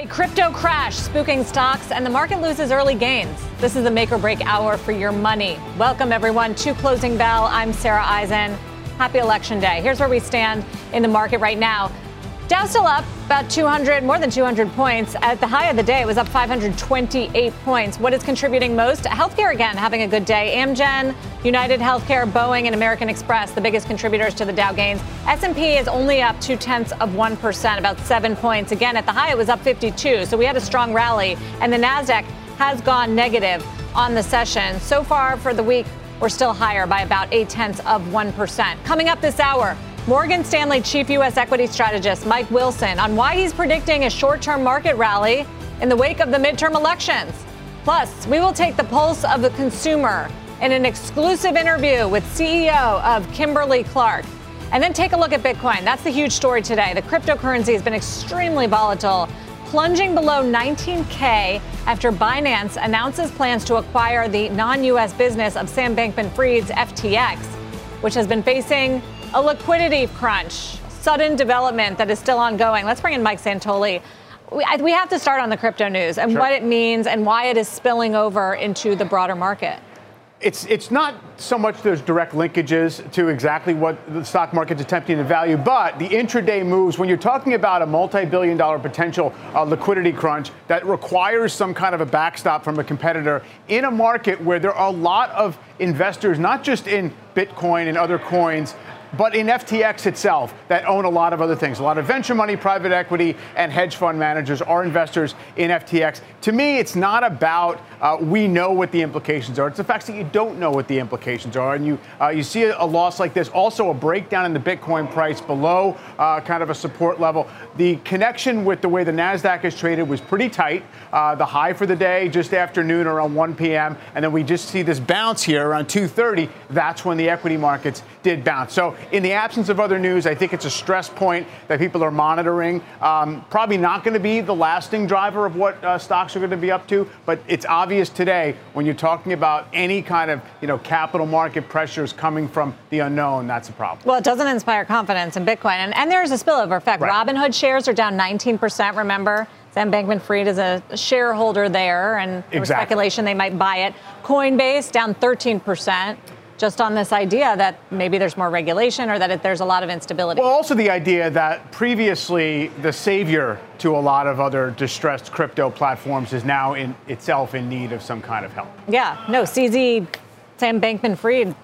A crypto crash spooking stocks, and the market loses early gains. This is the make or break hour for your money. Welcome, everyone, to Closing Bell. I'm Sarah Eisen. Happy Election Day. Here's where we stand in the market right now. Dow still up about 200, more than 200 points. At the high of the day, it was up 528 points. What is contributing most? Healthcare again having a good day. Amgen, United Healthcare, Boeing, and American Express, the biggest contributors to the Dow gains. S&P is only up two tenths of one percent, about seven points. Again, at the high, it was up 52. So we had a strong rally, and the Nasdaq has gone negative on the session. So far for the week, we're still higher by about eight tenths of 1%. Coming up this hour, Morgan Stanley chief U.S. equity strategist Mike Wilson on why he's predicting a short term market rally in the wake of the midterm elections. Plus, we will take the pulse of the consumer in an exclusive interview with CEO of Kimberly Clark. And then take a look at Bitcoin. That's the huge story today. The cryptocurrency has been extremely volatile, plunging below 19K after Binance announces plans to acquire the non US business of Sam Bankman Fried's FTX, which has been facing a liquidity crunch, sudden development that is still ongoing. Let's bring in Mike Santoli. We, we have to start on the crypto news and sure. what it means and why it is spilling over into the broader market. It's, it's not so much there's direct linkages to exactly what the stock market's attempting to value, but the intraday moves, when you're talking about a multi billion dollar potential uh, liquidity crunch that requires some kind of a backstop from a competitor in a market where there are a lot of investors, not just in Bitcoin and other coins, but in FTX itself that own a lot of other things. A lot of venture money, private equity, and hedge fund managers are investors in FTX. To me, it's not about uh, we know what the implications are. It's the fact that you don't know what the implications are, and you uh, you see a, loss like this. Also, a breakdown in the Bitcoin price below uh, kind of a support level. The connection with the way the Nasdaq is traded was pretty tight. Uh, the high for the day just after noon around 1 p.m., and then we just see this bounce here around 2:30. That's when the equity markets did bounce. So in the absence of other news, I think it's a stress point that people are monitoring. Um, probably not going to be the lasting driver of what uh, stocks are going to be up to, but it's obvious today when you're talking about any kind of you know capital market pressures coming from the unknown. That's a problem. Well, it doesn't inspire confidence in Bitcoin, and, and there's a spillover effect. Right. Robinhood shares are down 19%. Remember. Sam Bankman Fried is a shareholder there, and there exactly. speculation they might buy it. Coinbase down 13% just on this idea that maybe there's more regulation or that it, there's a lot of instability. Well, also the idea that previously the savior to a lot of other distressed crypto platforms is now in itself in need of some kind of help. Yeah, no, CZ, Sam Bankman Fried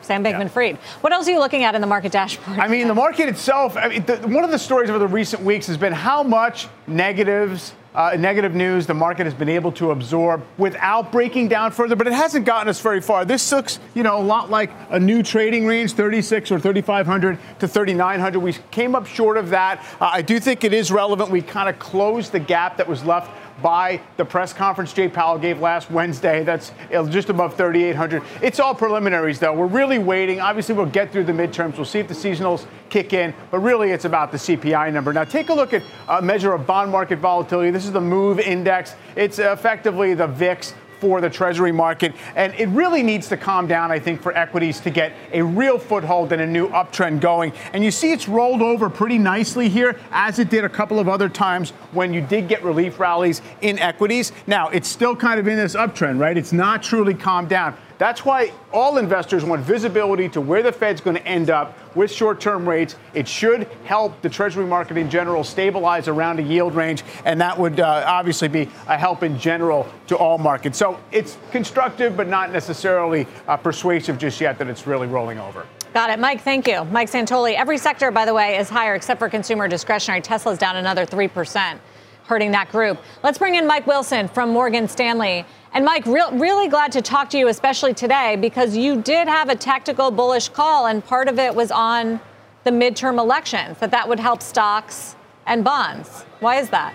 Sam Bankman Fried. Yeah. What else are you looking at in the market dashboard? I mean, the market itself, I mean, the, one of the stories over the recent weeks has been how much negatives uh, negative news the market has been able to absorb without breaking down further, but it hasn't gotten us very far. This looks, you know, a lot like a new trading range, 36 or 3,500 to 3,900. We came up short of that. Uh, I do think it is relevant. We kind of closed the gap that was left by the press conference Jay Powell gave last Wednesday. That's uh, just above 3,800. It's all preliminaries, though. We're really waiting. Obviously, we'll get through the midterms. We'll see if the seasonals kick in, but really it's about the CPI number. Now, take a look at a measure of bond market volatility. This is the MOVE index. It's effectively the VIX for the Treasury market. And it really needs to calm down, I think, for equities to get a real foothold and a new uptrend going. And you see it's rolled over pretty nicely here, as it did a couple of other times when you did get relief rallies in equities. Now, it's still kind of in this uptrend, right? It's not truly calmed down. That's why all investors want visibility to where the Fed's going to end up with short term rates. It should help the Treasury market in general stabilize around a yield range, and that would uh, obviously be a help in general to all markets. So it's constructive, but not necessarily uh, persuasive just yet that it's really rolling over. Got it. Mike, thank you. Mike Santoli. Every sector, by the way, is higher except for consumer discretionary. Tesla's down another 3%, hurting that group. Let's bring in Mike Wilson from Morgan Stanley. And Mike, really glad to talk to you, especially today, because you did have a tactical bullish call, and part of it was on the midterm elections, that that would help stocks and bonds. Why is that?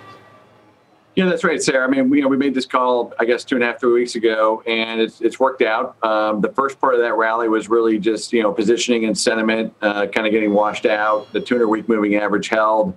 Yeah, that's right, Sarah. I mean, we, you know, we made this call, I guess, two and a half, three weeks ago, and it's, it's worked out. Um, the first part of that rally was really just, you know, positioning and sentiment uh, kind of getting washed out. The 200 week moving average held.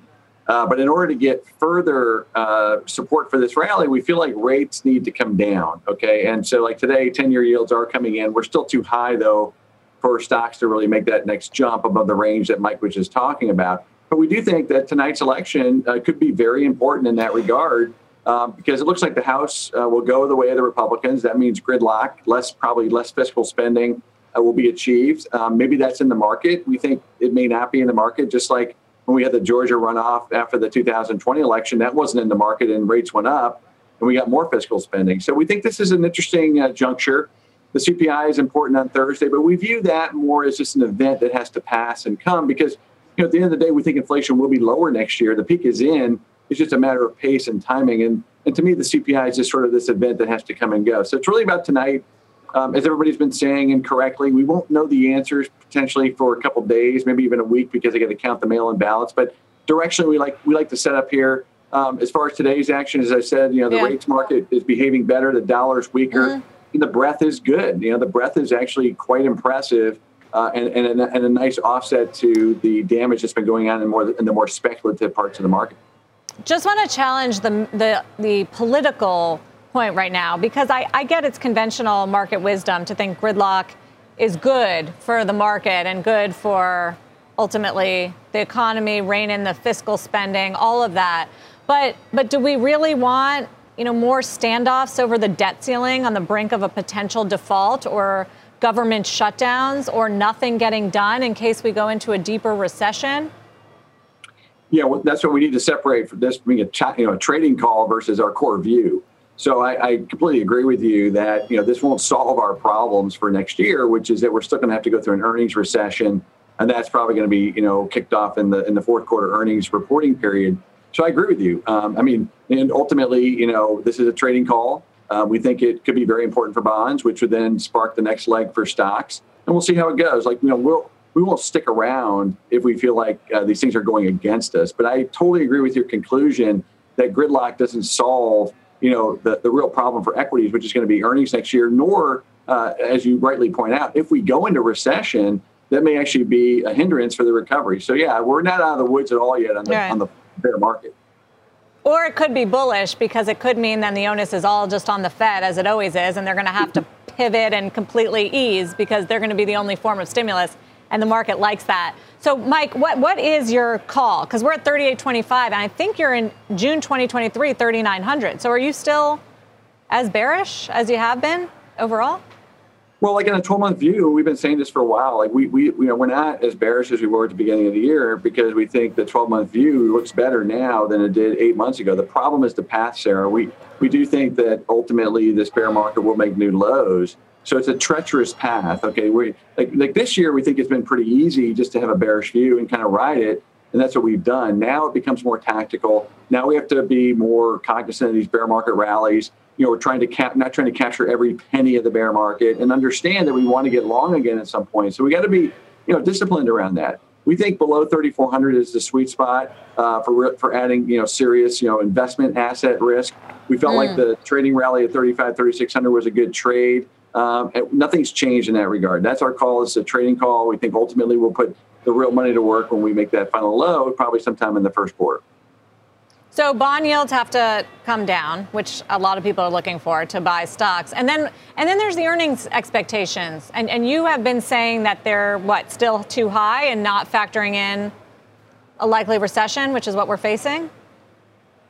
Uh, but in order to get further uh, support for this rally, we feel like rates need to come down. Okay. And so, like today, 10 year yields are coming in. We're still too high, though, for stocks to really make that next jump above the range that Mike was just talking about. But we do think that tonight's election uh, could be very important in that regard. Um, because it looks like the House uh, will go the way of the Republicans. That means gridlock, less probably less fiscal spending uh, will be achieved. Um, maybe that's in the market. We think it may not be in the market, just like when we had the Georgia runoff after the 2020 election, that wasn't in the market and rates went up and we got more fiscal spending. So we think this is an interesting uh, juncture. The CPI is important on Thursday, but we view that more as just an event that has to pass and come because you know, at the end of the day, we think inflation will be lower next year. The peak is in. It's just a matter of pace and timing. And, and to me, the CPI is just sort of this event that has to come and go. So it's really about tonight. Um, as everybody's been saying incorrectly, we won't know the answers potentially for a couple days, maybe even a week, because they got to count the mail-in ballots. But directionally, we like we like to set up here. Um, as far as today's action, as I said, you know the yeah. rates market is behaving better. The dollar's weaker, mm-hmm. and the breath is good. You know the breath is actually quite impressive. Uh, and, and, a, and a nice offset to the damage that's been going on in more in the more speculative parts of the market. Just want to challenge the the, the political point right now because I, I get it's conventional market wisdom to think gridlock is good for the market and good for ultimately the economy, rein in the fiscal spending, all of that. But but do we really want you know more standoffs over the debt ceiling on the brink of a potential default or government shutdowns or nothing getting done in case we go into a deeper recession? Yeah, well, that's what we need to separate from this being a you know a trading call versus our core view. So I, I, completely agree with you that you know this won't solve our problems for next year, which is that we're still going to have to go through an earnings recession, and that's probably going to be you know kicked off in the in the fourth quarter earnings reporting period. So I agree with you. Um, I mean, and ultimately, you know, this is a trading call. Uh, we think it could be very important for bonds, which would then spark the next leg for stocks, and we'll see how it goes. Like you know, we'll we won't stick around if we feel like uh, these things are going against us. But I totally agree with your conclusion that gridlock doesn't solve you know the, the real problem for equities, which is going to be earnings next year, nor, uh, as you rightly point out, if we go into recession, that may actually be a hindrance for the recovery. So yeah, we're not out of the woods at all yet on the, right. on the bear market. Or it could be bullish because it could mean then the onus is all just on the Fed, as it always is, and they're going to have to pivot and completely ease because they're going to be the only form of stimulus, and the market likes that. So, Mike, what, what is your call? Because we're at 38.25, and I think you're in June 2023, 3,900. So, are you still as bearish as you have been overall? Well, like in a 12 month view, we've been saying this for a while. Like we, we, you know, we're not as bearish as we were at the beginning of the year because we think the 12 month view looks better now than it did eight months ago. The problem is the path, Sarah. We, we do think that ultimately this bear market will make new lows. So it's a treacherous path. Okay, we like like this year we think it's been pretty easy just to have a bearish view and kind of ride it, and that's what we've done. Now it becomes more tactical. Now we have to be more cognizant of these bear market rallies. You know, we're trying to cap, not trying to capture every penny of the bear market, and understand that we want to get long again at some point. So we got to be, you know, disciplined around that. We think below 3,400 is the sweet spot uh, for for adding, you know, serious, you know, investment asset risk. We felt mm. like the trading rally at 35, 3,600 was a good trade. Um, nothing's changed in that regard. That's our call. It's a trading call. We think ultimately we'll put the real money to work when we make that final low, probably sometime in the first quarter. So bond yields have to come down, which a lot of people are looking for to buy stocks. And then and then there's the earnings expectations. And and you have been saying that they're what, still too high and not factoring in a likely recession, which is what we're facing?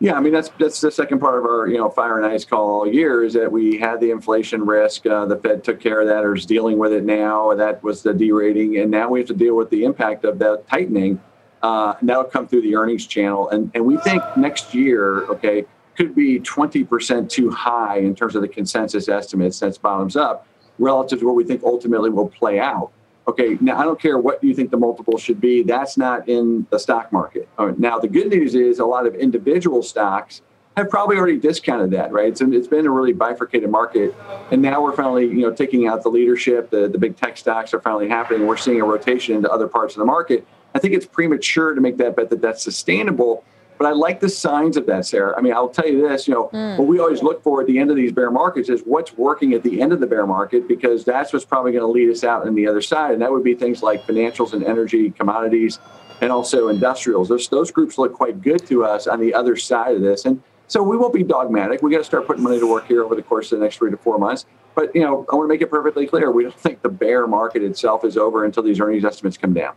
Yeah, I mean that's that's the second part of our you know fire and ice call all year is that we had the inflation risk. Uh, the Fed took care of that or is dealing with it now. That was the derating, and now we have to deal with the impact of that tightening. Uh, that'll come through the earnings channel, and and we think next year, okay, could be twenty percent too high in terms of the consensus estimates. That's bottoms up relative to what we think ultimately will play out okay, now I don't care what you think the multiple should be. That's not in the stock market. now, the good news is a lot of individual stocks have probably already discounted that, right? So it's been a really bifurcated market. And now we're finally, you know, taking out the leadership. The, the big tech stocks are finally happening. We're seeing a rotation into other parts of the market. I think it's premature to make that bet that that's sustainable. But I like the signs of that, Sarah. I mean, I'll tell you this, you know, mm. what we always look for at the end of these bear markets is what's working at the end of the bear market because that's what's probably going to lead us out on the other side. And that would be things like financials and energy, commodities, and also industrials. Those, those groups look quite good to us on the other side of this. And so we won't be dogmatic. We got to start putting money to work here over the course of the next three to four months. But, you know, I want to make it perfectly clear. We don't think the bear market itself is over until these earnings estimates come down.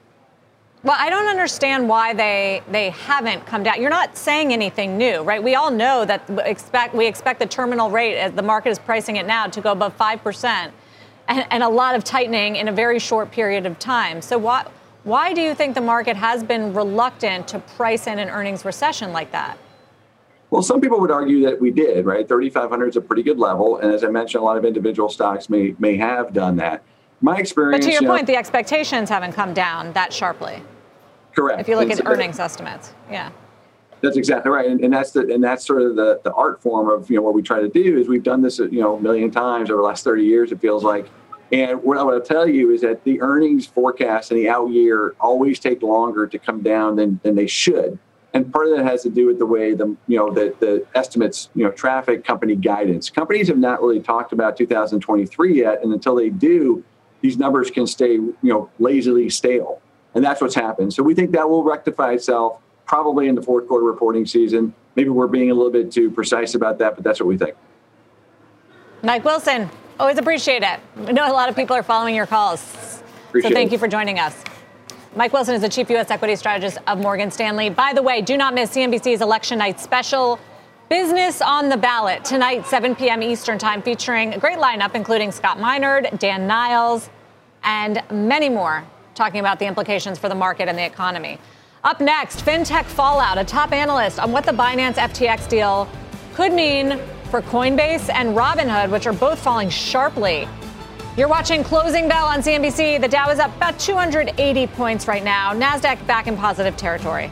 Well, I don't understand why they they haven't come down. You're not saying anything new, right? We all know that expect we expect the terminal rate as the market is pricing it now to go above five percent, and, a lot of tightening in a very short period of time. So why why do you think the market has been reluctant to price in an earnings recession like that? Well, some people would argue that we did, right? 3,500 is a pretty good level, and as I mentioned, a lot of individual stocks may may have done that. My experience. But to your point, know, the expectations haven't come down that sharply. Correct. If you look it's, at earnings estimates, yeah. That's exactly right, and, and, that's the and that's sort of the, the art form of you know what we try to do is we've done this you know a million times over the last thirty years. It feels like, and what I want to tell you is that the earnings forecast in the out year always take longer to come down than than they should, and part of that has to do with the way the you know the the estimates you know traffic company guidance. Companies have not really talked about 2023 yet, and until they do, these numbers can stay you know lazily stale. And that's what's happened. So we think that will rectify itself probably in the fourth quarter reporting season. Maybe we're being a little bit too precise about that, but that's what we think. Mike Wilson, always appreciate it. I know a lot of people are following your calls. Appreciate so thank it. you for joining us. Mike Wilson is the chief U.S. equity strategist of Morgan Stanley. By the way, do not miss CNBC's election night special. Business on the ballot tonight, 7 p.m. Eastern Time, featuring a great lineup, including Scott Minerd, Dan Niles, and many more talking about the implications for the market and the economy. Up next, fintech fallout, a top analyst on what the Binance FTX deal could mean for Coinbase and Robinhood, which are both falling sharply. You're watching Closing Bell on CNBC. The Dow is up about 280 points right now. NASDAQ back in positive territory.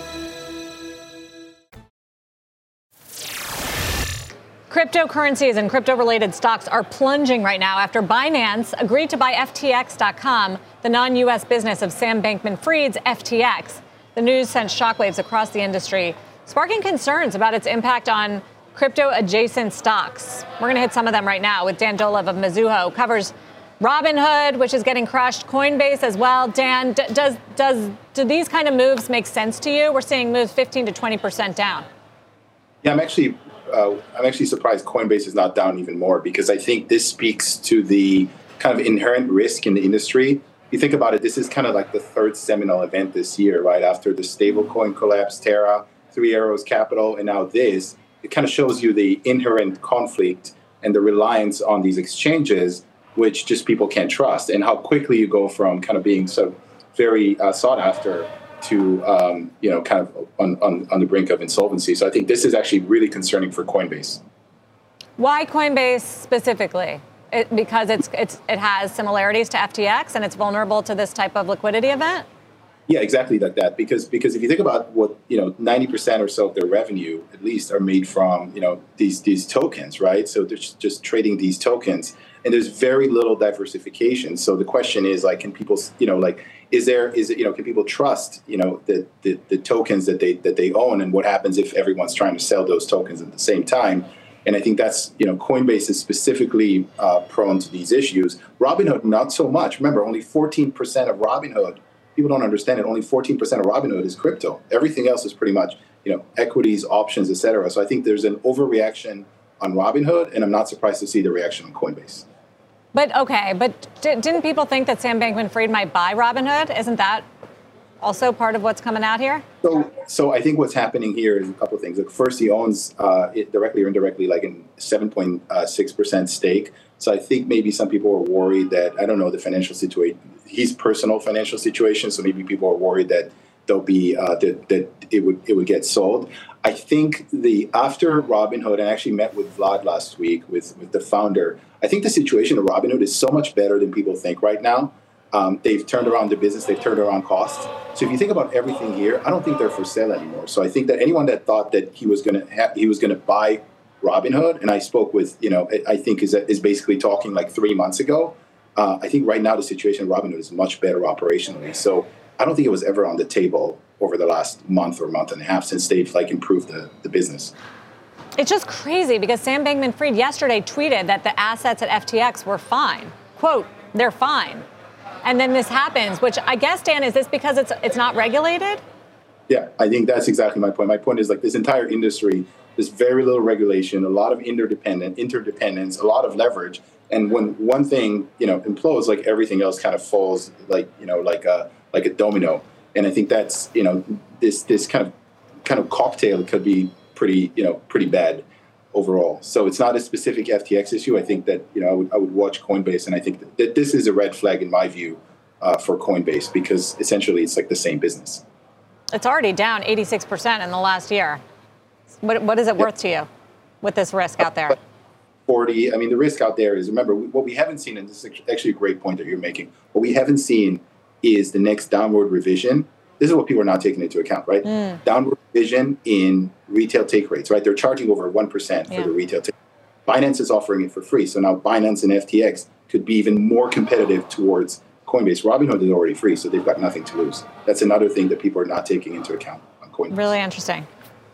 Cryptocurrencies and crypto related stocks are plunging right now after Binance agreed to buy FTX.com, the non US business of Sam Bankman Fried's FTX. The news sent shockwaves across the industry, sparking concerns about its impact on crypto adjacent stocks. We're going to hit some of them right now with Dan Dolev of Mizuho. Covers Robinhood, which is getting crushed, Coinbase as well. Dan, d- does does do these kind of moves make sense to you? We're seeing moves 15 to 20 percent down. Yeah, I'm actually uh, I'm actually surprised Coinbase is not down even more because I think this speaks to the kind of inherent risk in the industry. You think about it, this is kind of like the third seminal event this year, right? After the stablecoin collapse, Terra, Three Arrows Capital, and now this. It kind of shows you the inherent conflict and the reliance on these exchanges, which just people can't trust, and how quickly you go from kind of being so very uh, sought after to um, you know kind of on, on, on the brink of insolvency. So I think this is actually really concerning for Coinbase. Why Coinbase specifically? It, because it's, it's, it has similarities to FTX and it's vulnerable to this type of liquidity event? Yeah, exactly like that. Because because if you think about what you know, ninety percent or so of their revenue, at least, are made from you know these these tokens, right? So they're just trading these tokens, and there's very little diversification. So the question is like, can people you know like is there is it you know can people trust you know the, the, the tokens that they that they own and what happens if everyone's trying to sell those tokens at the same time and I think that's you know Coinbase is specifically uh, prone to these issues. Robinhood not so much. Remember, only 14% of Robinhood. People don't understand it. Only 14% of Robinhood is crypto. Everything else is pretty much you know equities, options, etc. So I think there's an overreaction on Robinhood, and I'm not surprised to see the reaction on Coinbase. But okay, but d- didn't people think that Sam Bankman-Fried might buy Robinhood? Isn't that also part of what's coming out here? So, so I think what's happening here is a couple of things. Like first, he owns uh, it directly or indirectly, like a seven point six percent stake. So I think maybe some people are worried that I don't know the financial situation, his personal financial situation. So maybe people are worried that there'll be uh, that that it would it would get sold. I think the after Robinhood, I actually met with Vlad last week with with the founder. I think the situation of Robinhood is so much better than people think right now. Um, they've turned around the business. They've turned around costs. So if you think about everything here, I don't think they're for sale anymore. So I think that anyone that thought that he was going to ha- he was going to buy Robinhood, and I spoke with you know I think is is basically talking like three months ago. Uh, I think right now the situation Robinhood is much better operationally. So I don't think it was ever on the table over the last month or month and a half since they've like improved the, the business. It's just crazy because Sam Bankman Fried yesterday tweeted that the assets at FTX were fine. Quote, they're fine. And then this happens, which I guess, Dan, is this because it's it's not regulated? Yeah, I think that's exactly my point. My point is like this entire industry, there's very little regulation, a lot of interdependent interdependence, a lot of leverage. And when one thing, you know, implodes, like everything else kind of falls like, you know, like a like a domino. And I think that's, you know, this this kind of kind of cocktail could be pretty, you know, pretty bad overall. So it's not a specific FTX issue. I think that you know I would, I would watch Coinbase, and I think that, that this is a red flag in my view uh, for Coinbase because essentially it's like the same business. It's already down 86% in the last year. What, what is it worth to you with this risk out there? 40. I mean, the risk out there is remember what we haven't seen, and this is actually a great point that you're making. What we haven't seen is the next downward revision this is what people are not taking into account, right? Mm. Downward revision in retail take rates, right? They're charging over 1% for yeah. the retail take. Binance is offering it for free. So now Binance and FTX could be even more competitive towards Coinbase. Robinhood is already free, so they've got nothing to lose. That's another thing that people are not taking into account on Coinbase. Really interesting.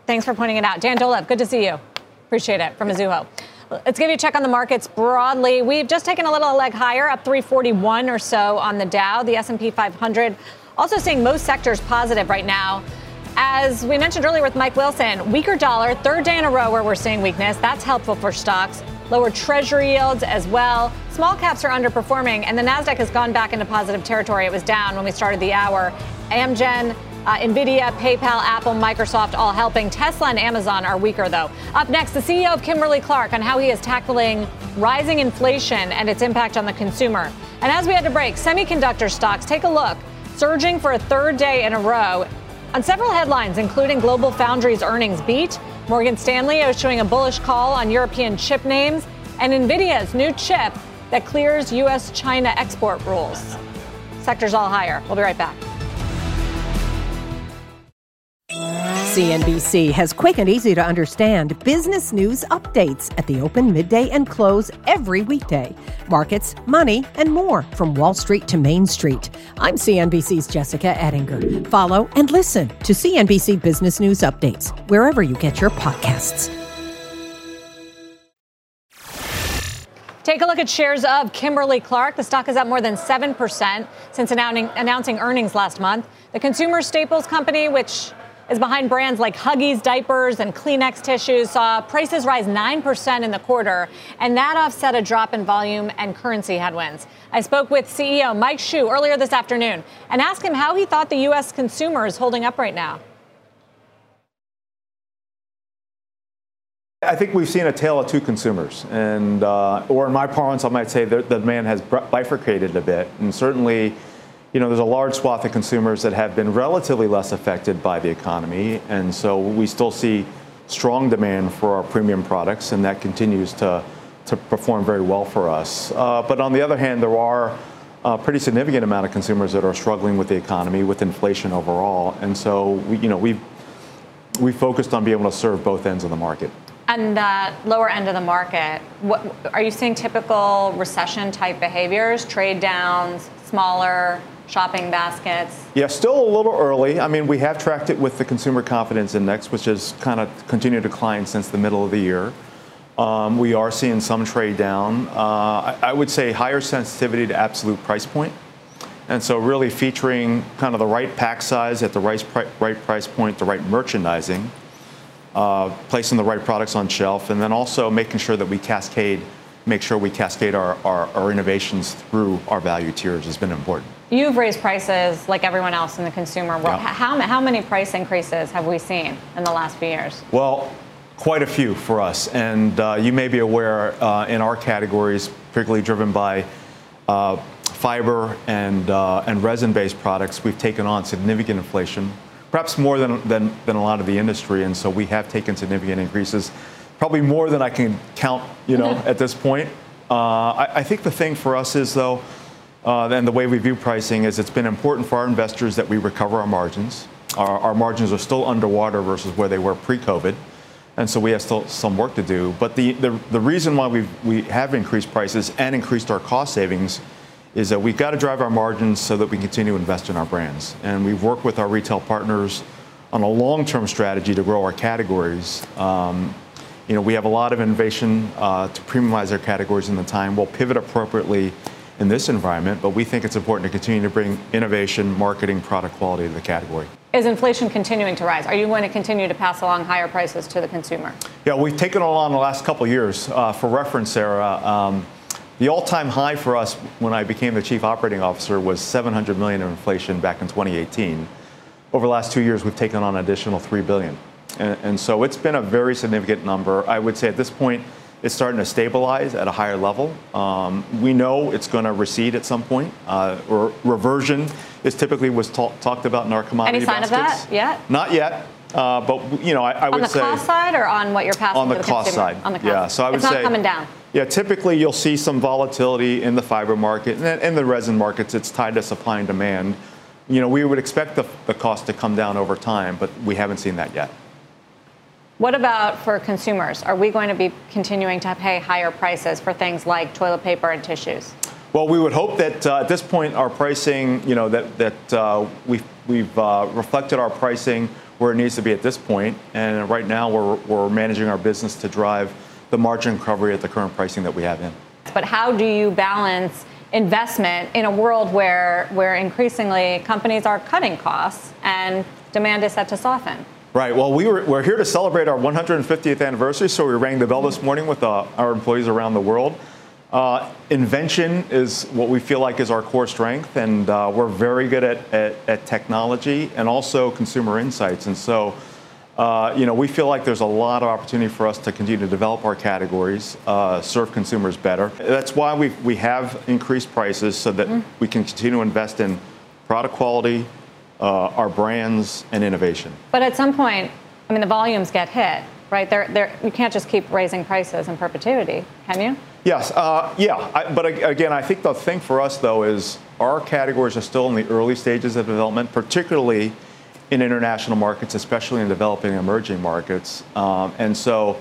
Thanks for pointing it out. Dan Dolev, good to see you. Appreciate it from Mizuho. Let's give you a check on the markets broadly. We've just taken a little leg higher, up 341 or so on the Dow. The S&P 500 also seeing most sectors positive right now. As we mentioned earlier with Mike Wilson, weaker dollar, third day in a row where we're seeing weakness. That's helpful for stocks. Lower treasury yields as well. Small caps are underperforming, and the NASDAQ has gone back into positive territory. It was down when we started the hour. Amgen, uh, Nvidia, PayPal, Apple, Microsoft all helping. Tesla and Amazon are weaker, though. Up next, the CEO of Kimberly Clark on how he is tackling rising inflation and its impact on the consumer. And as we had to break, semiconductor stocks, take a look surging for a third day in a row on several headlines, including Global Foundries earnings beat, Morgan Stanley issuing a bullish call on European chip names, and NVIDIA's new chip that clears U.S. China export rules. Sectors all higher. We'll be right back. CNBC has quick and easy to understand business news updates at the open, midday, and close every weekday. Markets, money, and more from Wall Street to Main Street. I'm CNBC's Jessica Ettinger. Follow and listen to CNBC Business News Updates wherever you get your podcasts. Take a look at shares of Kimberly Clark. The stock is up more than 7% since announcing earnings last month. The consumer staples company, which is behind brands like Huggies diapers and Kleenex tissues, saw prices rise 9% in the quarter, and that offset a drop in volume and currency headwinds. I spoke with CEO Mike Hsu earlier this afternoon and asked him how he thought the U.S. consumer is holding up right now. I think we've seen a tale of two consumers, and uh, or in my parlance, I might say the, the demand has bifurcated a bit, and certainly you know, there's a large swath of consumers that have been relatively less affected by the economy, and so we still see strong demand for our premium products, and that continues to to perform very well for us. Uh, but on the other hand, there are a pretty significant amount of consumers that are struggling with the economy, with inflation overall, and so we, you know, we've we focused on being able to serve both ends of the market. And that lower end of the market, what, are you seeing typical recession type behaviors, trade downs, smaller shopping baskets? Yeah, still a little early. I mean, we have tracked it with the Consumer Confidence Index, which has kind of continued to decline since the middle of the year. Um, we are seeing some trade down. Uh, I, I, would say higher sensitivity to absolute price point. And so, really featuring kind of the right pack size at the right, right price point, the right merchandising, uh, placing the right products on shelf, and then also making sure that we cascade, make sure we cascade our, our, our innovations through our value tiers has been important. You've raised prices like everyone else in the consumer world. Yeah. How, how many price increases have we seen in the last few years? Well, quite a few for us. And uh, you may be aware uh, in our categories, particularly driven by uh, fiber and, uh, and resin based products, we've taken on significant inflation, perhaps more than, than, than a lot of the industry. And so we have taken significant increases, probably more than I can count you know, at this point. Uh, I, I think the thing for us is, though, uh, and the way we view pricing is it's been important for our investors that we recover our margins. Our, our margins are still underwater versus where they were pre-COVID, and so we have still some work to do. But the, the, the reason why we we have increased prices and increased our cost savings is that we've got to drive our margins so that we continue to invest in our brands. And we've worked with our retail partners on a long-term strategy to grow our categories. Um, you know, we have a lot of innovation uh, to premiumize our categories in the time. We'll pivot appropriately in this environment, but we think it's important to continue to bring innovation, marketing, product quality to the category. Is inflation continuing to rise? Are you going to continue to pass along higher prices to the consumer? Yeah, we've taken it along the last couple of years. Uh, for reference, Sarah, um, the all-time high for us when I became the chief operating officer was 700 million of inflation back in 2018. Over the last two years, we've taken on an additional 3 billion. And, and so it's been a very significant number. I would say at this point, it's starting to stabilize at a higher level. Um, we know it's going to recede at some point. Uh, or reversion is typically was talk, talked about in our commodity Any sign baskets. of that yet? Not yet. Uh, but you know, I, I would say on the say cost side or on what you're passing on the, the cost consumer? side. On the cost. Yeah, so I would it's not say coming down. Yeah, typically you'll see some volatility in the fiber market and in the resin markets. It's tied to supply and demand. You know, we would expect the, the cost to come down over time, but we haven't seen that yet. What about for consumers? Are we going to be continuing to pay higher prices for things like toilet paper and tissues? Well, we would hope that uh, at this point our pricing, you know, that that uh, we've we've uh, reflected our pricing where it needs to be at this point. and right now we're we're managing our business to drive the margin recovery at the current pricing that we have in. But how do you balance investment in a world where where increasingly companies are cutting costs and demand is set to soften? Right. Well, we were, we're here to celebrate our 150th anniversary, so we rang the bell this morning with uh, our employees around the world. Uh, invention is what we feel like is our core strength, and uh, we're very good at, at, at, technology and also consumer insights. And so, uh, you know, we feel like there's a lot of opportunity for us to continue to develop our categories, uh, serve consumers better. That's why we we have increased prices so that mm. we can continue to invest in product quality, uh, our brands and innovation. But at some point, I mean, the volumes get hit, right? They're, they're, you can't just keep raising prices in perpetuity, can you? Yes, uh, yeah. I, but again, I think the thing for us, though, is our categories are still in the early stages of development, particularly in international markets, especially in developing emerging markets. Um, and so,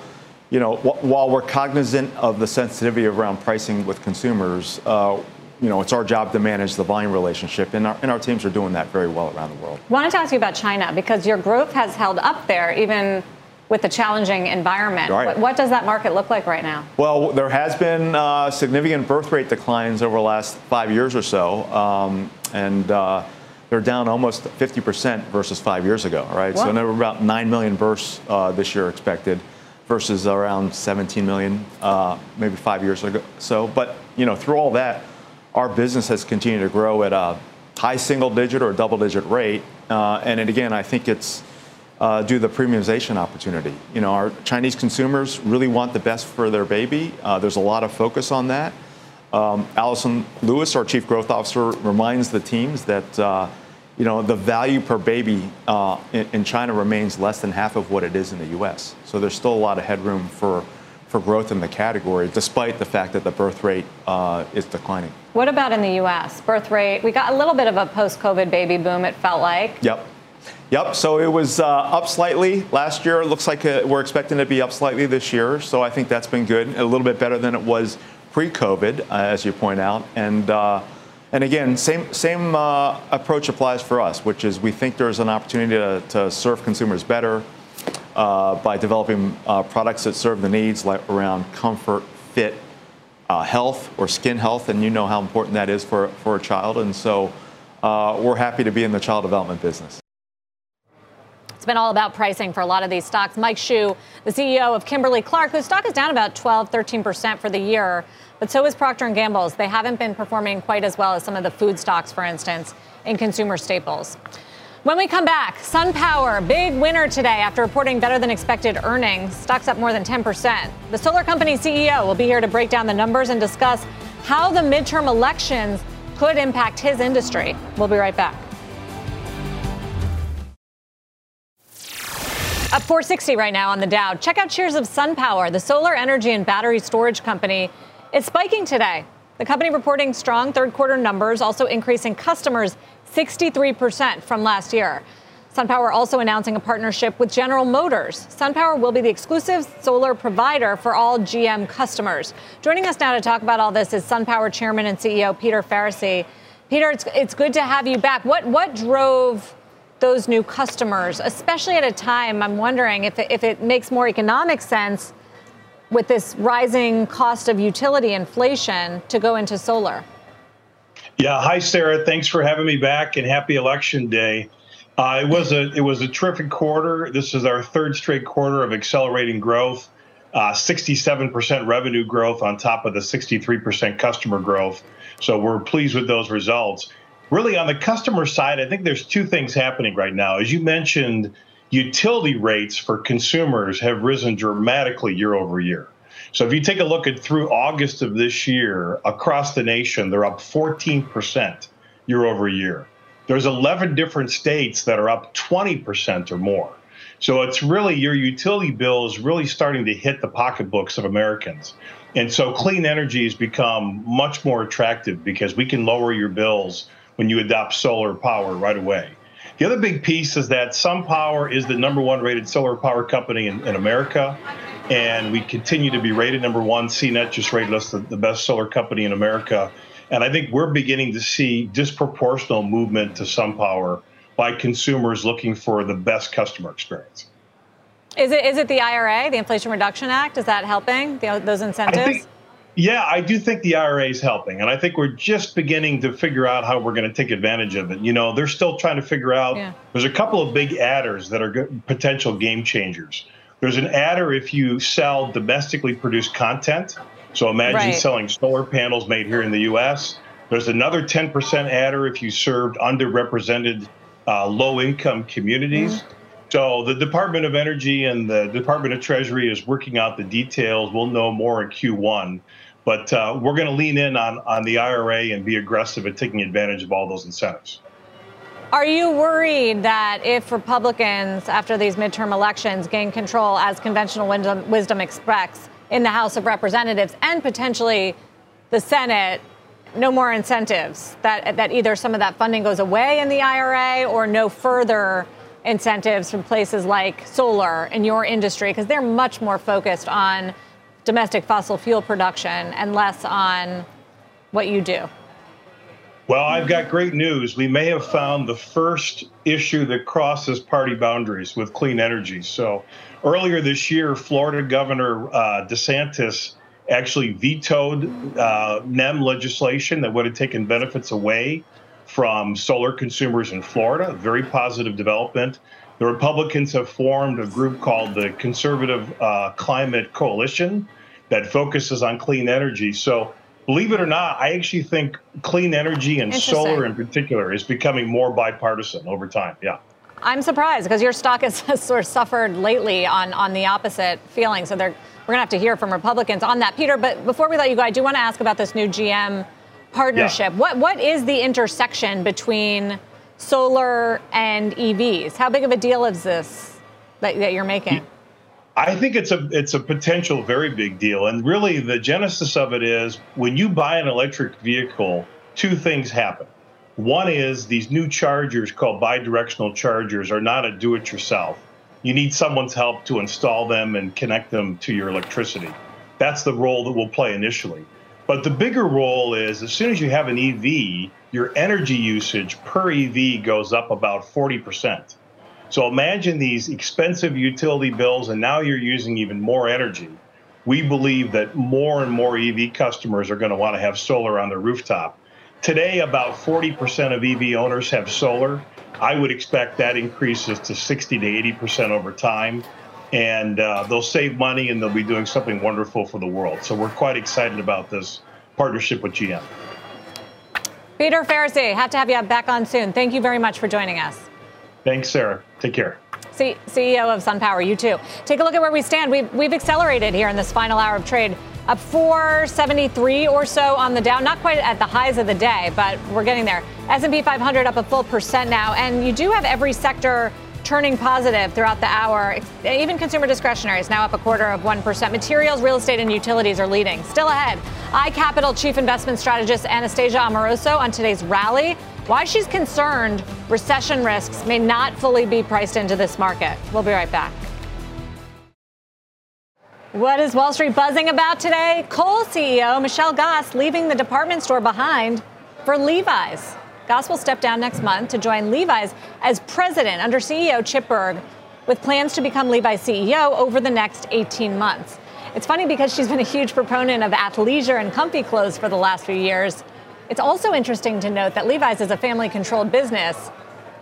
you know, wh- while we're cognizant of the sensitivity around pricing with consumers, uh, you know, it's our job to manage the volume relationship, and our, and our teams are doing that very well around the world. I wanted to ask you about China because your growth has held up there, even with the challenging environment. Right. What, what, does that market look like right now? Well, there has been uh, significant birth rate declines over the last five years or so, um, and uh, they're down almost 50% versus five years ago, right? So there were about 9 million births uh, this year expected versus around 17 million uh, maybe five years ago. So, but, you know, through all that, our business has continued to grow at a high single digit or double digit rate. Uh, and it, again, I think it's uh, due to the premiumization opportunity. You know, our Chinese consumers really want the best for their baby. Uh, there's a lot of focus on that. Um, Alison Lewis, our chief growth officer, reminds the teams that uh, you know the value per baby uh, in China remains less than half of what it is in the U.S. So there's still a lot of headroom for for growth in the category, despite the fact that the birth rate uh, is declining. What about in the U.S. birth rate? We got a little bit of a post-COVID baby boom. It felt like. Yep. Yep. So it was uh, up slightly last year. It looks like uh, we're expecting to be up slightly this year. So I think that's been good. A little bit better than it was pre-COVID, uh, as you point out. And uh, and again, same same uh, approach applies for us, which is we think there's an opportunity to, to serve consumers better by developing uh, products that serve the needs like around comfort, fit, uh, health, or skin health, and you know how important that is for, for a child. And so uh, we're happy to be in the child development business. It's been all about pricing for a lot of these stocks. Mike Hsu, the CEO of Kimberly Clark, whose stock is down about 12, 13% for the year, but so is Procter & Gamble's. They haven't been performing quite as well as some of the food stocks, for instance, in consumer staples. When we come back, SunPower, big winner today after reporting better than expected earnings. Stocks up more than 10%. The solar company CEO will be here to break down the numbers and discuss how the midterm elections could impact his industry. We'll be right back. Up 460 right now on the Dow. Check out shares of SunPower, the solar energy and battery storage company. It's spiking today. The company reporting strong third quarter numbers, also increasing customers 63% from last year. SunPower also announcing a partnership with General Motors. SunPower will be the exclusive solar provider for all GM customers. Joining us now to talk about all this is SunPower Chairman and CEO Peter Faricy. Peter, it's, it's good to have you back. What, what drove those new customers, especially at a time I'm wondering if it, if it makes more economic sense with this rising cost of utility inflation to go into solar? Yeah, hi Sarah. Thanks for having me back and happy election day. Uh, it was a it was a terrific quarter. This is our third straight quarter of accelerating growth, uh, 67% revenue growth on top of the 63% customer growth. So we're pleased with those results. Really, on the customer side, I think there's two things happening right now. As you mentioned, utility rates for consumers have risen dramatically year over year. So if you take a look at through August of this year across the nation, they're up 14% year over year. There's 11 different states that are up 20% or more. So it's really your utility bill is really starting to hit the pocketbooks of Americans. And so clean energy has become much more attractive because we can lower your bills when you adopt solar power right away. The other big piece is that SunPower is the number one rated solar power company in, in America. And we continue to be rated number one. CNET just rated us the, the best solar company in America. And I think we're beginning to see disproportional movement to SunPower by consumers looking for the best customer experience. Is it is it the IRA, the Inflation Reduction Act? Is that helping the, those incentives? I think, yeah, I do think the IRA is helping, and I think we're just beginning to figure out how we're going to take advantage of it. You know, they're still trying to figure out. Yeah. There's a couple of big adders that are potential game changers. There's an adder if you sell domestically produced content. So imagine right. selling solar panels made here in the U.S. There's another 10% adder if you served underrepresented uh, low income communities. Mm-hmm. So the Department of Energy and the Department of Treasury is working out the details. We'll know more in Q1. But uh, we're going to lean in on, on the IRA and be aggressive at taking advantage of all those incentives. Are you worried that if Republicans, after these midterm elections, gain control, as conventional wisdom, wisdom expects, in the House of Representatives and potentially the Senate, no more incentives, that, that either some of that funding goes away in the IRA or no further incentives from places like solar in your industry, because they're much more focused on domestic fossil fuel production and less on what you do. Well, I've got great news. We may have found the first issue that crosses party boundaries with clean energy. So earlier this year, Florida Governor uh, DeSantis actually vetoed uh, NEM legislation that would have taken benefits away from solar consumers in Florida. Very positive development. The Republicans have formed a group called the Conservative uh, Climate Coalition that focuses on clean energy. So, believe it or not, I actually think clean energy and solar in particular is becoming more bipartisan over time. Yeah. I'm surprised because your stock has sort of suffered lately on, on the opposite feeling. So we're going to have to hear from Republicans on that. Peter, but before we let you go, I do want to ask about this new GM partnership. Yeah. What What is the intersection between solar and EVs? How big of a deal is this that, that you're making? I think it's a it's a potential very big deal, and really the genesis of it is when you buy an electric vehicle, two things happen. One is these new chargers called bidirectional chargers are not a do it yourself. You need someone's help to install them and connect them to your electricity. That's the role that we'll play initially. But the bigger role is as soon as you have an EV, your energy usage per EV goes up about 40%. So imagine these expensive utility bills, and now you're using even more energy. We believe that more and more EV customers are going to want to have solar on their rooftop. Today, about 40% of EV owners have solar. I would expect that increases to 60 to 80% over time. And uh, they'll save money and they'll be doing something wonderful for the world. So we're quite excited about this partnership with GM. Peter Faricy, have to have you back on soon. Thank you very much for joining us. Thanks, Sarah. Take care. C- CEO of SunPower, you too. Take a look at where we stand. We've, we've accelerated here in this final hour of trade up 473 or so on the Dow. Not quite at the highs of the day, but we're getting there. S&P 500 up a full percent now, and you do have every sector turning positive throughout the hour. Even consumer discretionary is now up a quarter of 1%. Materials, real estate, and utilities are leading. Still ahead, iCapital Chief Investment Strategist Anastasia Amoroso on today's rally. Why she's concerned recession risks may not fully be priced into this market. We'll be right back. What is Wall Street buzzing about today? Kohl's CEO Michelle Gass leaving the department store behind for Levi's. Gass will step down next month to join Levi's as president under CEO Chip Berg, with plans to become Levi's CEO over the next 18 months. It's funny because she's been a huge proponent of athleisure and comfy clothes for the last few years. It's also interesting to note that Levi's is a family controlled business,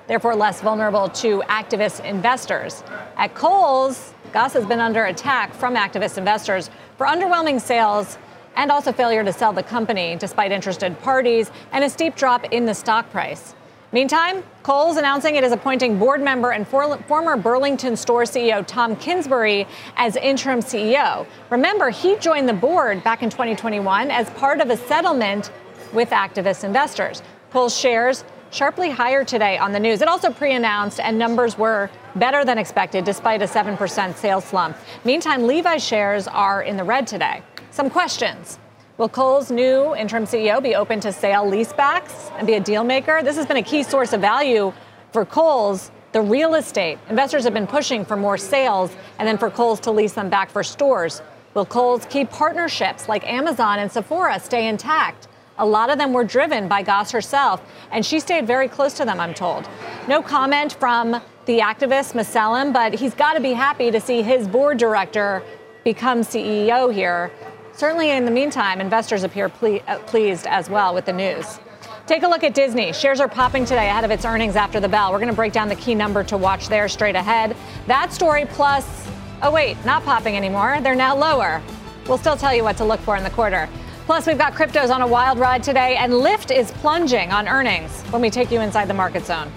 therefore less vulnerable to activist investors. At Kohl's, Gass has been under attack from activist investors for underwhelming sales and also failure to sell the company despite interested parties and a steep drop in the stock price. Meantime, Kohl's announcing it is appointing board member and for, former Burlington store CEO Tom Kingsbury as interim CEO. Remember, he joined the board back in 2021 as part of a settlement with activist investors. Kohl's shares sharply higher today on the news. It also pre announced, and numbers were better than expected despite a 7% sales slump. Meantime, Levi's shares are in the red today. Some questions. Will Kohl's new interim CEO be open to sale leasebacks and be a deal maker? This has been a key source of value for Kohl's. The real estate. Investors have been pushing for more sales and then for Kohl's to lease them back for stores. Will Kohl's key partnerships like Amazon and Sephora stay intact? A lot of them were driven by Gass herself, and she stayed very close to them, I'm told. No comment from the activist Macellum, but he's got to be happy to see his board director become CEO here. Certainly, in the meantime, investors appear ple- uh, pleased as well with the news. Take a look at Disney. Shares are popping today ahead of its earnings after the bell. We're going to break down the key number to watch there straight ahead. That story plus, oh, wait, not popping anymore. They're now lower. We'll still tell you what to look for in the quarter. Plus, we've got cryptos on a wild ride today, and Lyft is plunging on earnings when we take you inside the market zone.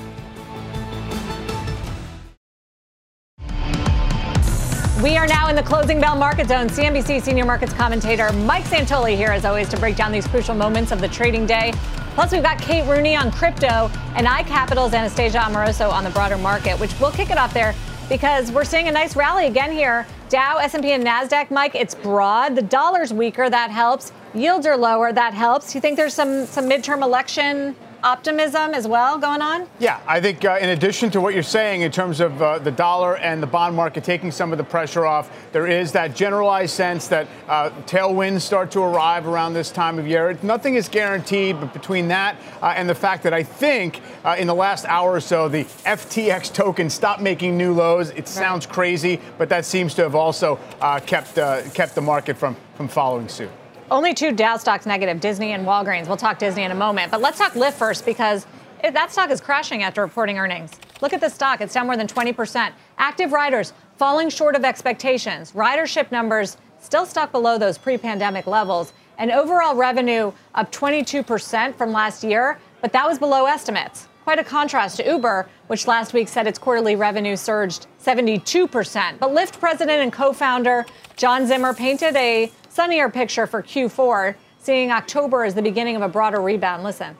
We are now in the closing bell market zone. CNBC senior markets commentator Mike Santoli here, as always, to break down these crucial moments of the trading day. Plus, we've got Kate Rooney on crypto and iCapital's Anastasia Amoroso on the broader market, which we'll kick it off there because we're seeing a nice rally again here. Dow, S&P, and Nasdaq, Mike. It's broad. The dollar's weaker. That helps. Yields are lower. That helps. You think there's some some midterm election optimism as well going on? Yeah, I think uh, in addition to what you're saying in terms of uh, the dollar and the bond market taking some of the pressure off, there is that generalized sense that uh, tailwinds start to arrive around this time of year. Nothing is guaranteed, but between that uh, and the fact that I think uh, in the last hour or so, the FTX token stopped making new lows. It sounds right. crazy, but that seems to have also uh, kept kept the market from from following suit. Only two Dow stocks negative, Disney and Walgreens. We'll talk Disney in a moment. But let's talk Lyft first because it, that stock is crashing after reporting earnings. Look at the stock, it's down more than 20%. Active riders falling short of expectations. Ridership numbers still stuck below those pre pandemic levels. And overall revenue up 22% from last year, but that was below estimates. Quite a contrast to Uber, which last week said its quarterly revenue surged 72%. But Lyft president and co founder John Zimmer painted a sunnier picture for Q4, seeing October as the beginning of a broader rebound. Listen.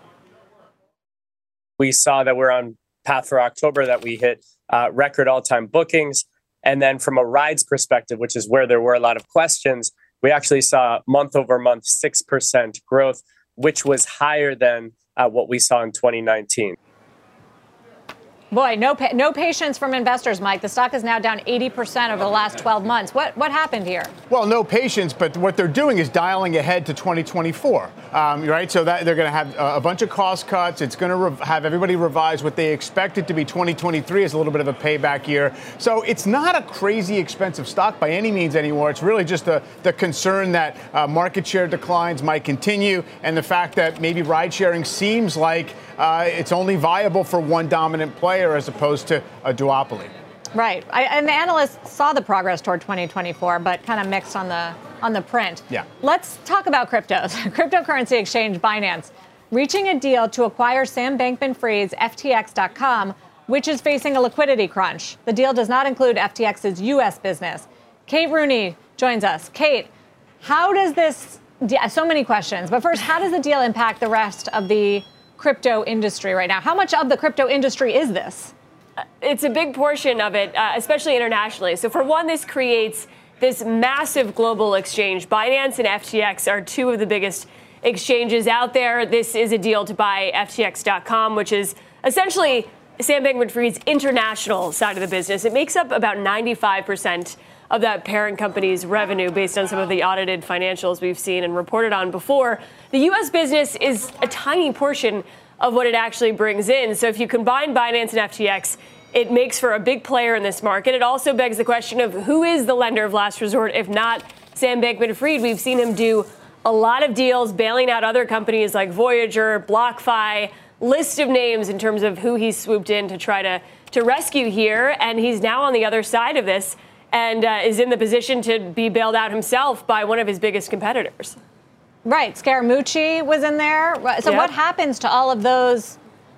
We saw that we're on path for October, that we hit uh, record all time bookings. And then from a rides perspective, which is where there were a lot of questions, we actually saw month over month 6% growth, which was higher than uh, what we saw in 2019. Boy, no, pa- no patience from investors, Mike. The stock is now down 80% over the last 12 months. What, what happened here? Well, no patience, but what they're doing is dialing ahead to 2024, um, right? So that they're going to have a bunch of cost cuts. It's going to have everybody revise what they expected to be 2023 as a little bit of a payback year. So it's not a crazy expensive stock by any means anymore. It's really just the, the concern that uh, market share declines might continue and the fact that maybe ride sharing seems like uh, it's only viable for one dominant player as opposed to a duopoly. Right, I, and the analysts saw the progress toward 2024, but kind of mixed on the on the print. Yeah. Let's talk about cryptos. Cryptocurrency exchange Binance reaching a deal to acquire Sam Bankman-Fried's FTX.com, which is facing a liquidity crunch. The deal does not include FTX's U.S. business. Kate Rooney joins us. Kate, how does this? So many questions, but first, how does the deal impact the rest of the crypto industry right now. How much of the crypto industry is this? it's a big portion of it, uh, especially internationally. So, for one, this creates this massive global exchange. Binance and FTX are two of the biggest exchanges out there. This is a deal to buy FTX.com, which is essentially Sam Bankman Fried's international side of the business. It makes up about 95% of that parent company's revenue based on some of the audited financials we've seen and reported on before. The U.S. business is a tiny portion of what it actually brings in. So if you combine Binance and FTX, it makes for a big player in this market. It also begs the question of who is the lender of last resort, if not Sam Bankman Fried. We've seen him do a lot of deals, bailing out other companies like Voyager, BlockFi, list of names in terms of who he swooped in to try to, to rescue here. And he's now on the other side of this and uh, is in the position to be bailed out himself by one of his biggest competitors. Right. Scaramucci was in there. So, yep. what happens to all of those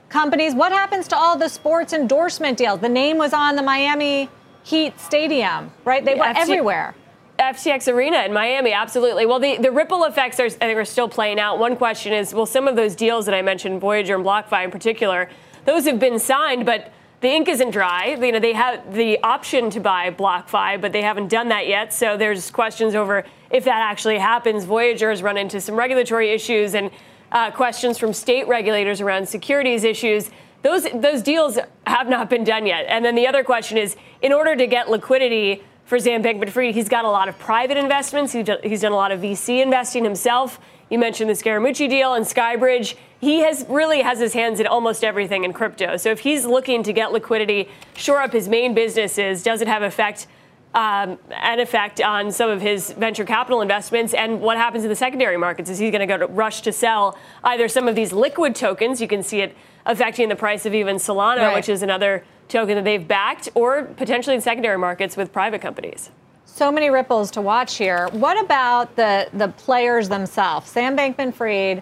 companies? What happens to all the sports endorsement deals? The name was on the Miami Heat Stadium, right? They went everywhere. FTX Arena in Miami, absolutely. Well, the, the ripple effects are, I think, are still playing out. One question is, well, some of those deals that I mentioned, Voyager and BlockFi in particular, those have been signed, but the ink isn't dry. You know, they have the option to buy BlockFi, but they haven't done that yet. So there's questions over if that actually happens. Voyager has run into some regulatory issues and uh, questions from state regulators around securities issues. Those those deals have not been done yet. And then the other question is, in order to get liquidity for Sam Bankman-Fried, he's got a lot of private investments. He's done a lot of VC investing himself. You mentioned the Scaramucci deal and Skybridge. He has really has his hands in almost everything in crypto. So if he's looking to get liquidity, shore up his main businesses, does it have effect um, an effect on some of his venture capital investments and what happens in the secondary markets. Is he going to go to rush to sell either some of these liquid tokens? You can see it affecting the price of even Solana, right. which is another token that they've backed, or potentially in secondary markets with private companies. So many ripples to watch here. What about the the players themselves? Sam Bankman-Fried,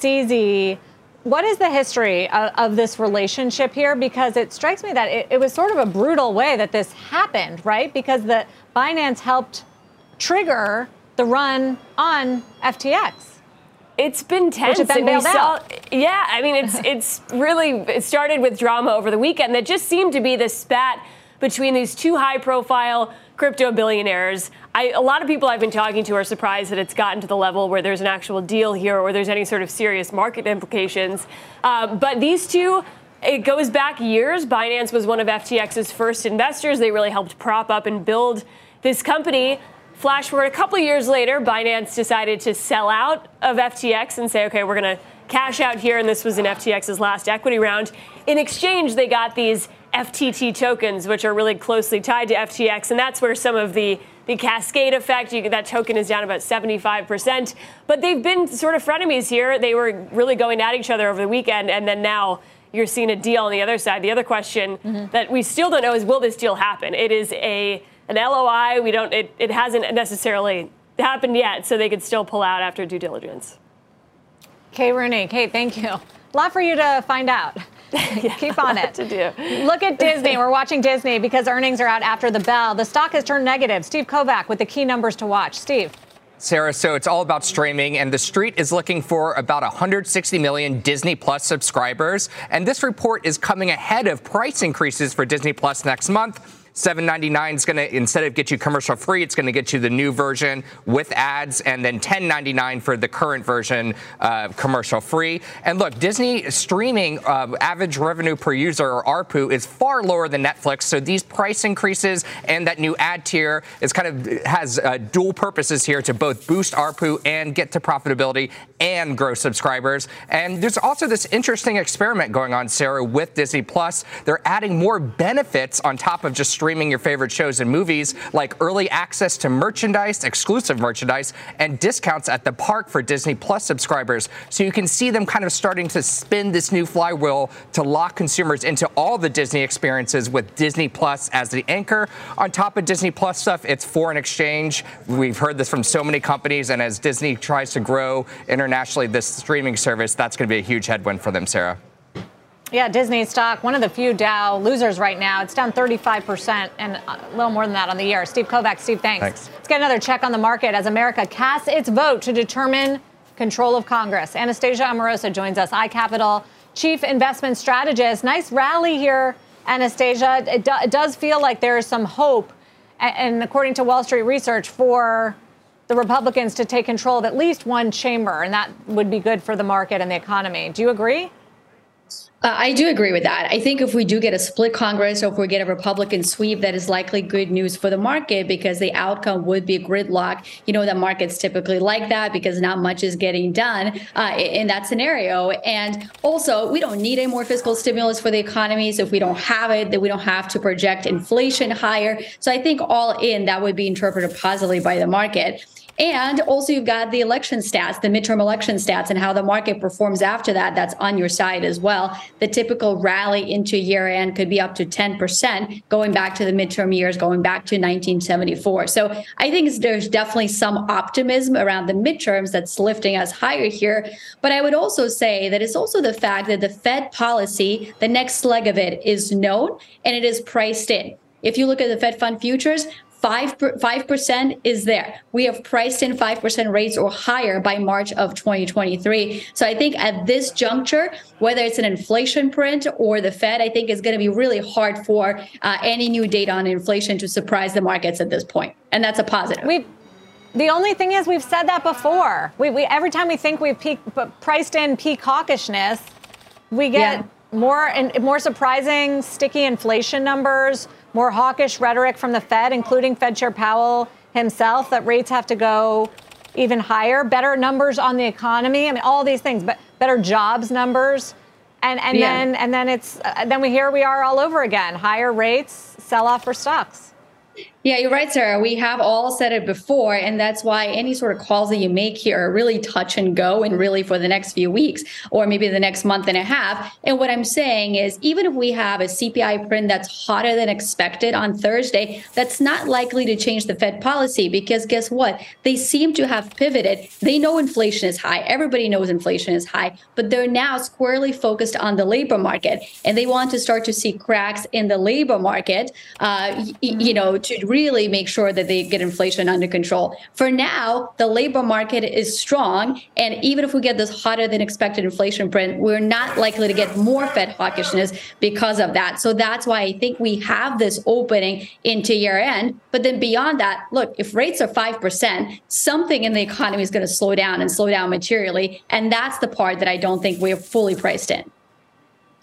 CZ, what is the history of, of, this relationship here? Because it strikes me that it, it, was sort of a brutal way that this happened, right? Because the Binance helped trigger the run on FTX. It's been tense. Which and we saw, yeah, I mean, it's it's really it started with drama over the weekend that just seemed to be the spat between these two high-profile crypto billionaires. I, a lot of people I've been talking to are surprised that it's gotten to the level where there's an actual deal here or there's any sort of serious market implications. Uh, but these two, it goes back years. Binance was one of FTX's first investors. They really helped prop up and build this company. Flash forward a couple years later, Binance decided to sell out of FTX and say, okay, we're going to cash out here. And this was in FTX's last equity round. In exchange, they got these FTT tokens, which are really closely tied to FTX, and that's where some of the the cascade effect. You, that token is down about 75%. But they've been sort of frenemies here. They were really going at each other over the weekend, and then now you're seeing a deal on the other side. The other question mm-hmm. that we still don't know is will this deal happen? It is a an LOI. We don't. It, it hasn't necessarily happened yet, so they could still pull out after due diligence. Kate Rooney, Kate, thank you. A lot for you to find out. Keep on it. to do. Look at Disney. We're watching Disney because earnings are out after the bell. The stock has turned negative. Steve Kovach with the key numbers to watch. Steve. Sarah, so it's all about streaming, and the street is looking for about 160 million Disney Plus subscribers. And this report is coming ahead of price increases for Disney Plus next month. 7.99 is going to instead of get you commercial free, it's going to get you the new version with ads, and then 10.99 for the current version uh, commercial free. And look, Disney streaming uh, average revenue per user or ARPU is far lower than Netflix. So these price increases and that new ad tier is kind of has uh, dual purposes here to both boost ARPU and get to profitability and grow subscribers. And there's also this interesting experiment going on, Sarah, with Disney Plus. They're adding more benefits on top of just streaming streaming your favorite shows and movies, like early access to merchandise, exclusive merchandise, and discounts at the park for Disney Plus subscribers. So you can see them kind of starting to spin this new flywheel to lock consumers into all the Disney experiences with Disney Plus as the anchor. On top of Disney Plus stuff, it's foreign exchange. We've heard this from so many companies, and as Disney tries to grow internationally, this streaming service, that's going to be a huge headwind for them, Sarah. Yeah, Disney stock, one of the few Dow losers right now. It's down 35% and a little more than that on the year. Steve Kovach, Steve, thanks. thanks. Let's get another check on the market as America casts its vote to determine control of Congress. Anastasia Amoroso joins us, iCapital Chief Investment Strategist. Nice rally here Anastasia, it, do, it does feel like there is some hope, and according to Wall Street Research, for the Republicans to take control of at least one chamber, and that would be good for the market and the economy. Do you agree? Uh, I do agree with that. I think if we do get a split Congress or if we get a Republican sweep, that is likely good news for the market because the outcome would be gridlock. You know, the markets typically like that because not much is getting done uh, in that scenario. And also, we don't need any more fiscal stimulus for the economy. So if we don't have it, then we don't have to project inflation higher. So I think all in, that would be interpreted positively by the market. And also, you've got the election stats, the midterm election stats, and how the market performs after that. That's on your side as well. The typical rally into year end could be up to 10%, going back to the midterm years, going back to 1974. So I think there's definitely some optimism around the midterms that's lifting us higher here. But I would also say that it's also the fact that the Fed policy, the next leg of it, is known and it is priced in. If you look at the Fed fund futures, Five five percent is there. We have priced in five percent rates or higher by March of 2023. So I think at this juncture, whether it's an inflation print or the Fed, I think it's going to be really hard for uh, any new data on inflation to surprise the markets at this point, and that's a positive. We- the only thing is, we've said that before. We, we every time we think we've peak, priced in peak hawkishness, we get yeah. more and more surprising, sticky inflation numbers more hawkish rhetoric from the Fed, including Fed Chair Powell himself, that rates have to go even higher, better numbers on the economy. I mean, all these things, but better jobs numbers. And, and yeah. then and then it's uh, then we here we are all over again. Higher rates, sell off for stocks. Yeah, you're right, Sarah. We have all said it before, and that's why any sort of calls that you make here are really touch and go, and really for the next few weeks or maybe the next month and a half. And what I'm saying is, even if we have a CPI print that's hotter than expected on Thursday, that's not likely to change the Fed policy because guess what? They seem to have pivoted. They know inflation is high. Everybody knows inflation is high, but they're now squarely focused on the labor market, and they want to start to see cracks in the labor market. Uh, you know, to really make sure that they get inflation under control. For now, the labor market is strong. And even if we get this hotter than expected inflation print, we're not likely to get more Fed hawkishness because of that. So that's why I think we have this opening into year end. But then beyond that, look, if rates are 5%, something in the economy is going to slow down and slow down materially. And that's the part that I don't think we're fully priced in.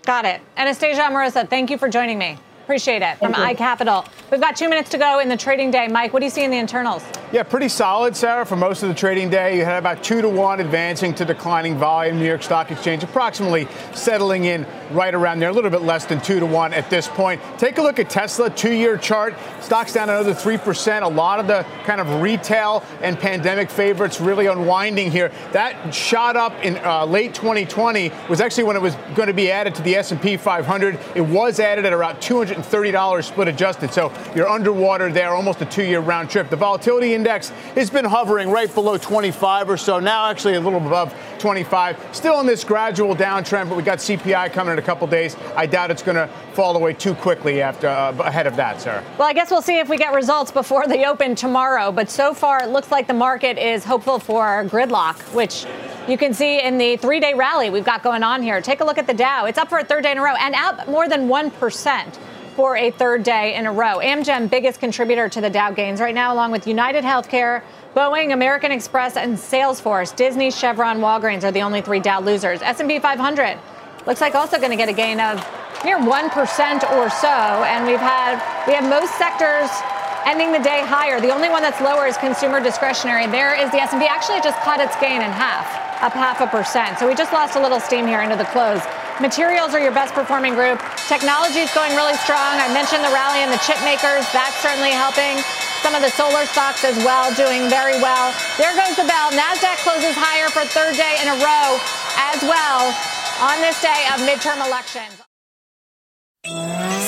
Got it. Anastasia Amoroso, thank you for joining me. Appreciate it. From iCapital. We've got two minutes to go in the trading day. Mike, what do you see in the internals? Yeah, pretty solid, Sarah, for most of the trading day. You had about two to one advancing to declining volume. New York Stock Exchange approximately settling in right around there, a little bit less than two to one at this point. Take a look at Tesla, two year chart. Stock's down another 3%. A lot of the kind of retail and pandemic favorites really unwinding here. That shot up in uh, late 2020 was actually when it was going to be added to the S&P 500. It was added at around 200 $130 split adjusted. So you're underwater there, almost a two year round trip. The volatility index has been hovering right below 25 or so, now actually a little above 25. Still in this gradual downtrend, but we got CPI coming in a couple days. I doubt it's going to fall away too quickly after uh, ahead of that, sir. Well, I guess we'll see if we get results before the open tomorrow. But so far, it looks like the market is hopeful for gridlock, which you can see in the three day rally we've got going on here. Take a look at the Dow. It's up for a third day in a row and up more than 1% for a third day in a row. Amgen, biggest contributor to the Dow gains right now, along with United Healthcare, Boeing, American Express, and Salesforce. Disney, Chevron, Walgreens are the only three Dow losers. S&P 500 looks like also going to get a gain of near 1% or so. And we've had, we have most sectors ending the day higher. The only one that's lower is consumer discretionary. There is the S&P actually just cut its gain in half, up half a percent. So we just lost a little steam here into the close. Materials are your best performing group. Technology is going really strong. I mentioned the rally in the chip makers. That's certainly helping. Some of the solar stocks as well doing very well. There goes the bell. NASDAQ closes higher for third day in a row as well on this day of midterm elections.